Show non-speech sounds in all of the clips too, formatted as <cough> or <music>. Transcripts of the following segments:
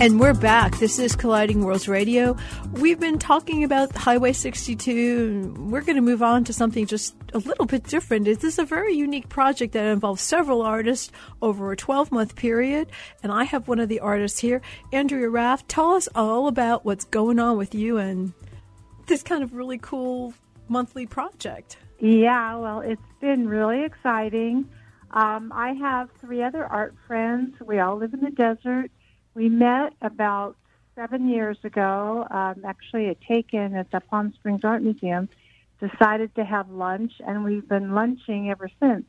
And we're back. This is Colliding Worlds Radio. We've been talking about Highway 62, and we're going to move on to something just a little bit different. This is a very unique project that involves several artists over a 12 month period. And I have one of the artists here, Andrea Raft. Tell us all about what's going on with you and this kind of really cool monthly project. Yeah, well, it's been really exciting. Um, I have three other art friends. We all live in the desert we met about seven years ago, um, actually at Take-In at the Palm Springs Art Museum, decided to have lunch, and we've been lunching ever since.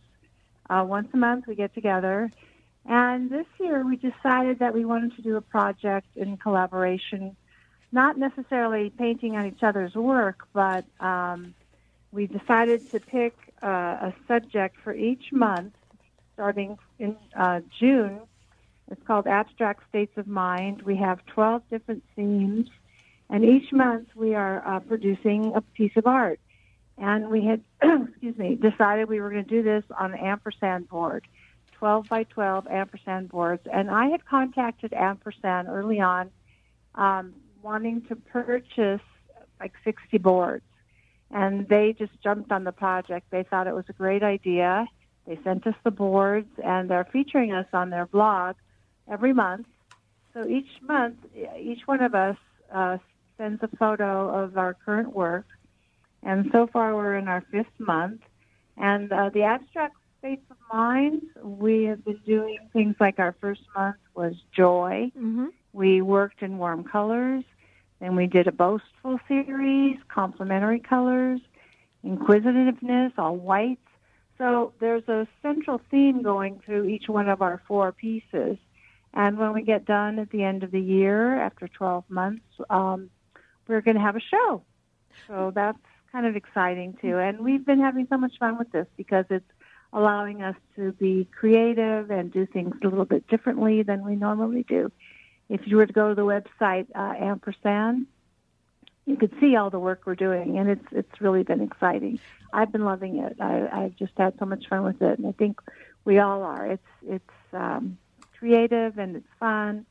Uh, once a month we get together. And this year we decided that we wanted to do a project in collaboration, not necessarily painting on each other's work, but um, we decided to pick uh, a subject for each month, starting in uh, June it's called Abstract States of Mind. We have 12 different themes, and each month we are uh, producing a piece of art. And we had, <clears throat> excuse me, decided we were going to do this on an ampersand board, 12 by 12 ampersand boards. And I had contacted Ampersand early on, um, wanting to purchase like 60 boards. And they just jumped on the project. They thought it was a great idea. They sent us the boards, and they're featuring us on their blog every month. So each month, each one of us uh, sends a photo of our current work. And so far, we're in our fifth month. And uh, the abstract states of mind, we have been doing things like our first month was joy. Mm-hmm. We worked in warm colors. Then we did a boastful series, complementary colors, inquisitiveness, all whites. So there's a central theme going through each one of our four pieces. And when we get done at the end of the year, after 12 months, um, we're going to have a show. So that's kind of exciting too. And we've been having so much fun with this because it's allowing us to be creative and do things a little bit differently than we normally do. If you were to go to the website uh, ampersand, you could see all the work we're doing, and it's it's really been exciting. I've been loving it. I, I've just had so much fun with it, and I think we all are. It's it's um, creative and it's fun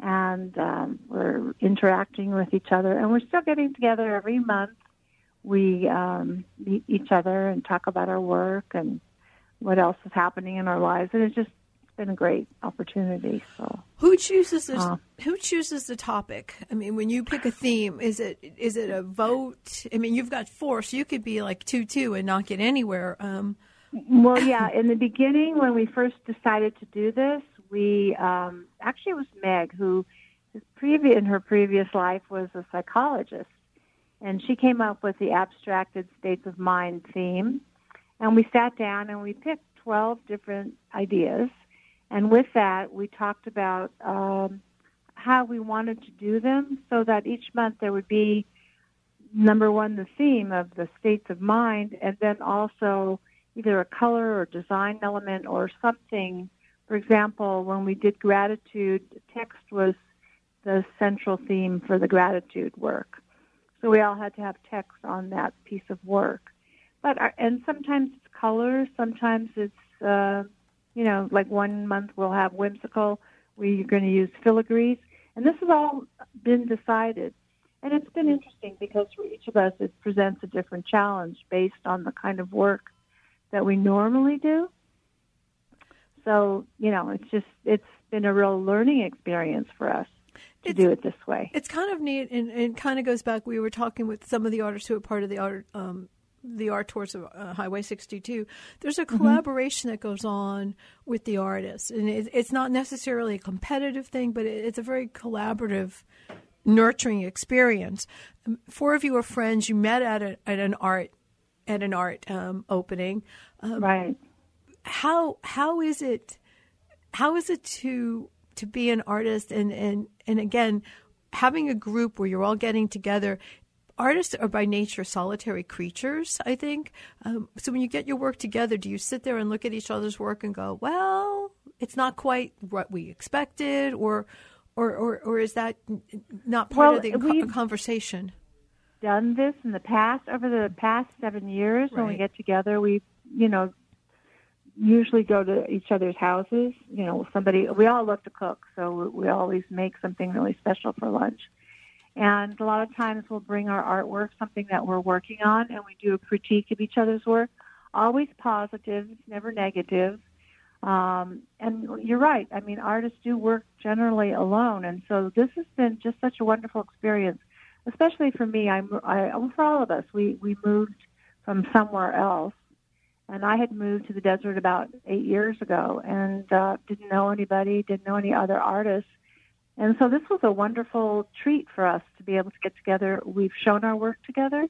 and um, we're interacting with each other and we're still getting together every month we um, meet each other and talk about our work and what else is happening in our lives and it's just been a great opportunity so. Who chooses this uh, who chooses the topic? I mean when you pick a theme is it is it a vote? I mean you've got four so you could be like two two and not get anywhere um, well yeah in the beginning when we first decided to do this we um, actually it was Meg who previous in her previous life was a psychologist, and she came up with the abstracted states of mind theme, and we sat down and we picked twelve different ideas, and with that we talked about um, how we wanted to do them so that each month there would be number one the theme of the states of mind, and then also either a color or design element or something for example, when we did gratitude, text was the central theme for the gratitude work. So we all had to have text on that piece of work. But our, and sometimes it's color, sometimes it's uh, you know like one month we'll have whimsical. We're going to use filigrees, and this has all been decided. And it's been interesting because for each of us it presents a different challenge based on the kind of work that we normally do so you know it's just it's been a real learning experience for us to it's, do it this way it's kind of neat and, and kind of goes back we were talking with some of the artists who are part of the art um, the art tours of uh, Highway 62, there's a mm-hmm. collaboration mm-hmm. that goes on with the artists. And it, it's not necessarily a competitive thing, but it, it's a very collaborative, nurturing experience. Um, four of you are friends. You met at, a, at an art at an art um, opening. Um, right how how is it how is it to to be an artist and and and again having a group where you're all getting together artists are by nature solitary creatures i think um, so when you get your work together do you sit there and look at each other's work and go well it's not quite what we expected or or or, or is that not part well, of the co- conversation done this in the past over the past seven years right. when we get together we you know usually go to each other's houses. You know, somebody, we all love to cook, so we always make something really special for lunch. And a lot of times we'll bring our artwork, something that we're working on, and we do a critique of each other's work. Always positive, never negative. Um, and you're right. I mean, artists do work generally alone, and so this has been just such a wonderful experience, especially for me. I'm, I, for all of us. We we moved from somewhere else, and I had moved to the desert about eight years ago, and uh, didn't know anybody, didn't know any other artists, and so this was a wonderful treat for us to be able to get together. We've shown our work together.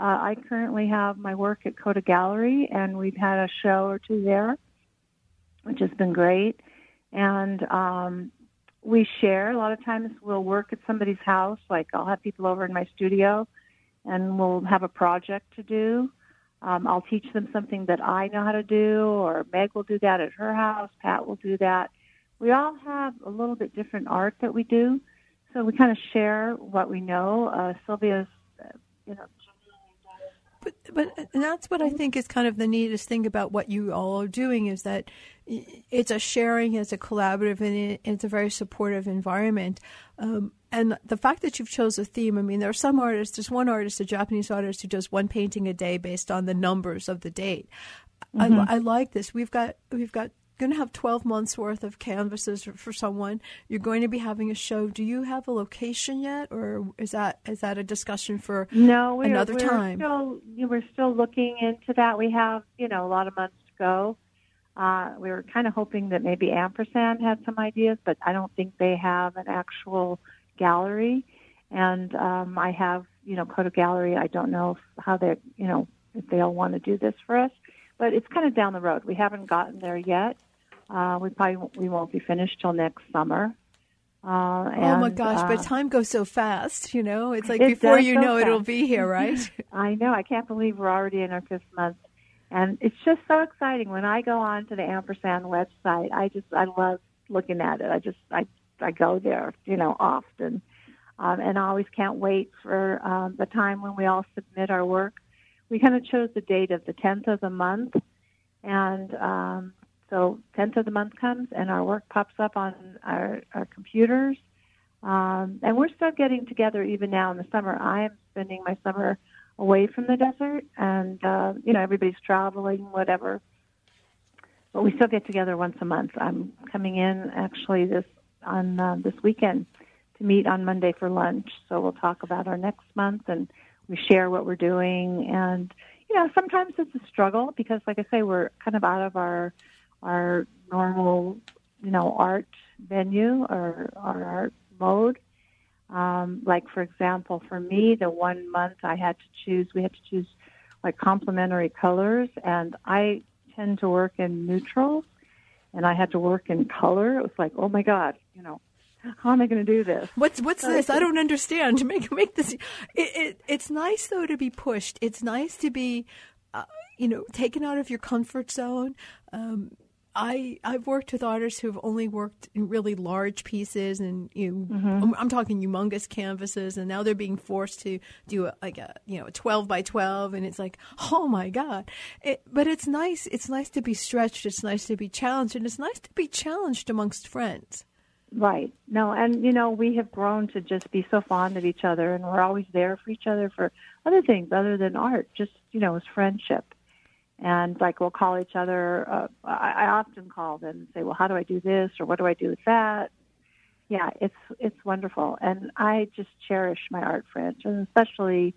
Uh, I currently have my work at Coda Gallery, and we've had a show or two there which has been great. And um, we share. A lot of times we'll work at somebody's house. Like I'll have people over in my studio, and we'll have a project to do. Um, I'll teach them something that I know how to do, or Meg will do that at her house. Pat will do that. We all have a little bit different art that we do, so we kind of share what we know. Uh, Sylvia's, uh, you know, but but that's what I think is kind of the neatest thing about what you all are doing is that it's a sharing, it's a collaborative, and it's a very supportive environment. Um, and the fact that you've chose a theme, I mean, there are some artists. There's one artist, a Japanese artist, who does one painting a day based on the numbers of the date. Mm-hmm. I, I like this. We've got we've got going to have 12 months worth of canvases for, someone. You're going to be having a show. Do you have a location yet, or is that is that a discussion for no we're, another we're time? Still, we're still looking into that. We have you know a lot of months to go. Uh, we were kind of hoping that maybe Ampersand had some ideas, but I don't think they have an actual gallery. And um, I have, you know, Coda Gallery. I don't know if, how they, you know, if they'll want to do this for us, but it's kind of down the road. We haven't gotten there yet. Uh, we probably we won't be finished till next summer. Uh, and, oh my gosh! Uh, but time goes so fast. You know, it's like it before you know fast. it'll be here, right? <laughs> <laughs> I know. I can't believe we're already in our fifth month, and it's just so exciting. When I go on to the Ampersand website, I just I love looking at it. I just I I go there, you know, often, um, and I always can't wait for um, the time when we all submit our work. We kind of chose the date of the 10th of the month, and um, so 10th of the month comes and our work pops up on our, our computers. Um, and we're still getting together even now in the summer. I am spending my summer away from the desert and, uh, you know, everybody's traveling, whatever. But we still get together once a month. I'm coming in actually this on uh, this weekend to meet on Monday for lunch. So we'll talk about our next month and we share what we're doing. And, you know, sometimes it's a struggle because, like I say, we're kind of out of our our normal, you know, art venue or our art mode. Um, like for example, for me, the one month I had to choose, we had to choose like complementary colors, and I tend to work in neutrals, and I had to work in color. It was like, oh my god, you know, how am I going to do this? What's what's this? I don't understand. <laughs> <laughs> Make make this, it, it, it's nice though to be pushed. It's nice to be, uh, you know, taken out of your comfort zone. Um, I I've worked with artists who've only worked in really large pieces, and you know, mm-hmm. I'm talking humongous canvases, and now they're being forced to do a, like a you know a 12 by 12, and it's like oh my god. It, but it's nice. It's nice to be stretched. It's nice to be challenged, and it's nice to be challenged amongst friends. Right. No, and you know we have grown to just be so fond of each other, and we're always there for each other for other things other than art. Just you know, as friendship and like we'll call each other. Uh, I, I often call them and say, "Well, how do I do this?" or "What do I do with that?" Yeah, it's it's wonderful, and I just cherish my art friends, and especially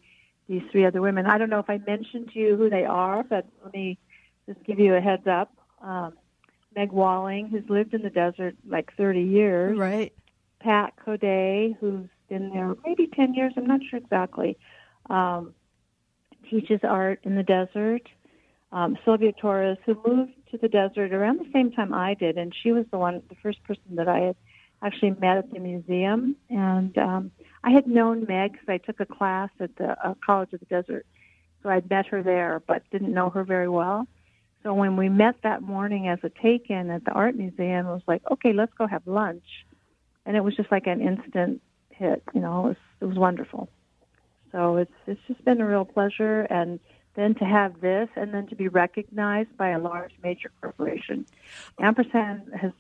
these three other women. I don't know if I mentioned to you who they are, but let me just give you a heads up. Um, Meg Walling, who's lived in the desert like 30 years. Right. Pat Coday, who's been there maybe 10 years, I'm not sure exactly, um, teaches art in the desert um, Sylvia Torres, who moved to the desert around the same time I did, and she was the one, the first person that I had actually met at the museum. And um, I had known Meg because I took a class at the uh, College of the Desert, so I'd met her there, but didn't know her very well. So when we met that morning as a take-in at the art museum, it was like, okay, let's go have lunch, and it was just like an instant hit. You know, it was it was wonderful. So it's it's just been a real pleasure and then to have this and then to be recognized by a large major corporation. Ampersand has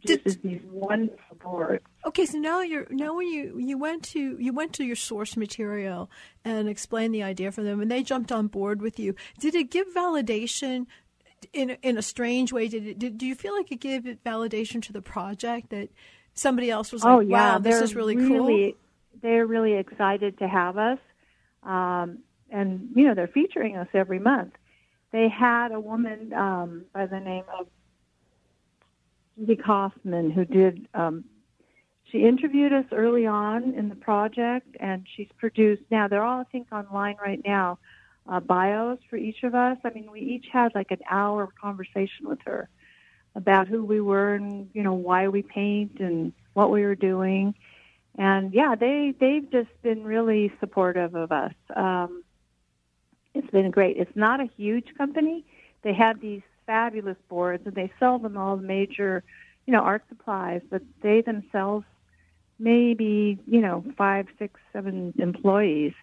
produces Did, these wonderful boards. Okay, so now you're now when you you went to you went to your source material and explained the idea for them, and they jumped on board with you. Did it give validation in in a strange way? Did it? Did, do you feel like it gave validation to the project that somebody else was like, oh, yeah, "Wow, this is really, really cool"? They're really excited to have us, um, and you know they're featuring us every month. They had a woman um, by the name of Judy Kaufman who did. Um, she interviewed us early on in the project, and she's produced. Now they're all, I think, online right now uh, bios for each of us. I mean, we each had like an hour conversation with her about who we were and you know why we paint and what we were doing. And yeah, they they've just been really supportive of us. Um, it's been great. It's not a huge company. They have these fabulous boards and they sell them all the major, you know, art supplies, but they themselves maybe, you know, five, six, seven employees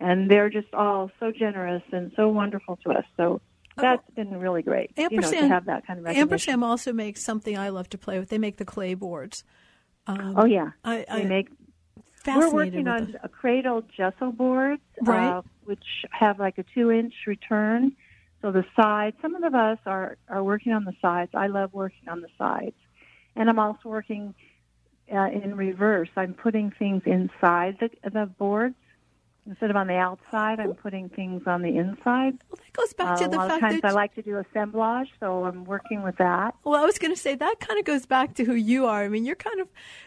and they're just all so generous and so wonderful to us. So that's been really great. Ampersand, you know, to have that kind of. Ampersand also makes something I love to play with. They make the clay boards. Um, oh yeah, I, I, they make. We're working on a cradle gesso boards, right. uh, which have like a two-inch return. So the sides. Some of us are are working on the sides. I love working on the sides, and I'm also working uh, in reverse. I'm putting things inside the the boards Instead of on the outside, I'm putting things on the inside. Well, that goes back to uh, the fact that. A lot of times I like to do assemblage, so I'm working with that. Well, I was going to say that kind of goes back to who you are. I mean, you're kind of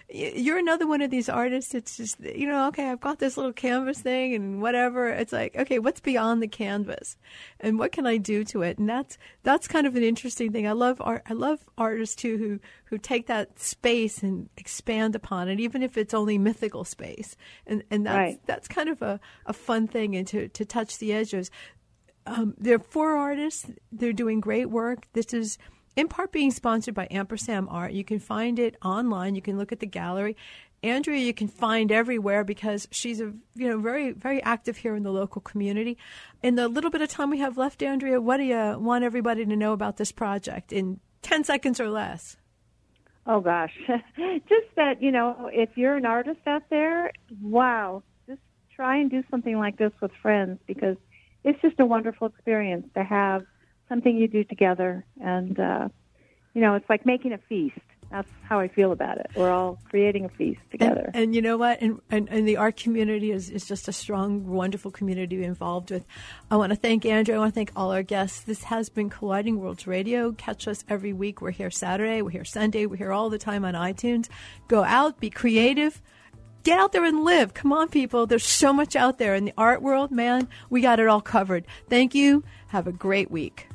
you're another one of these artists. It's just you know, okay, I've got this little canvas thing and whatever. It's like, okay, what's beyond the canvas, and what can I do to it? And that's that's kind of an interesting thing. I love art. I love artists too who who take that space and expand upon it, even if it's only mythical space. And and that's right. that's kind of a, a fun thing and to to touch the edges. Um, there are four artists. They're doing great work. This is in part being sponsored by Ampersand Art. You can find it online. You can look at the gallery. Andrea, you can find everywhere because she's a you know very very active here in the local community. In the little bit of time we have left, Andrea, what do you want everybody to know about this project in ten seconds or less? Oh gosh, <laughs> just that you know, if you're an artist out there, wow, just try and do something like this with friends because it's just a wonderful experience to have something you do together, and uh, you know, it's like making a feast. That's how I feel about it. We're all creating a feast together. And, and you know what? And, and, and, the art community is, is just a strong, wonderful community to be involved with. I want to thank Andrew. I want to thank all our guests. This has been Colliding Worlds Radio. Catch us every week. We're here Saturday. We're here Sunday. We're here all the time on iTunes. Go out, be creative. Get out there and live. Come on, people. There's so much out there in the art world, man. We got it all covered. Thank you. Have a great week.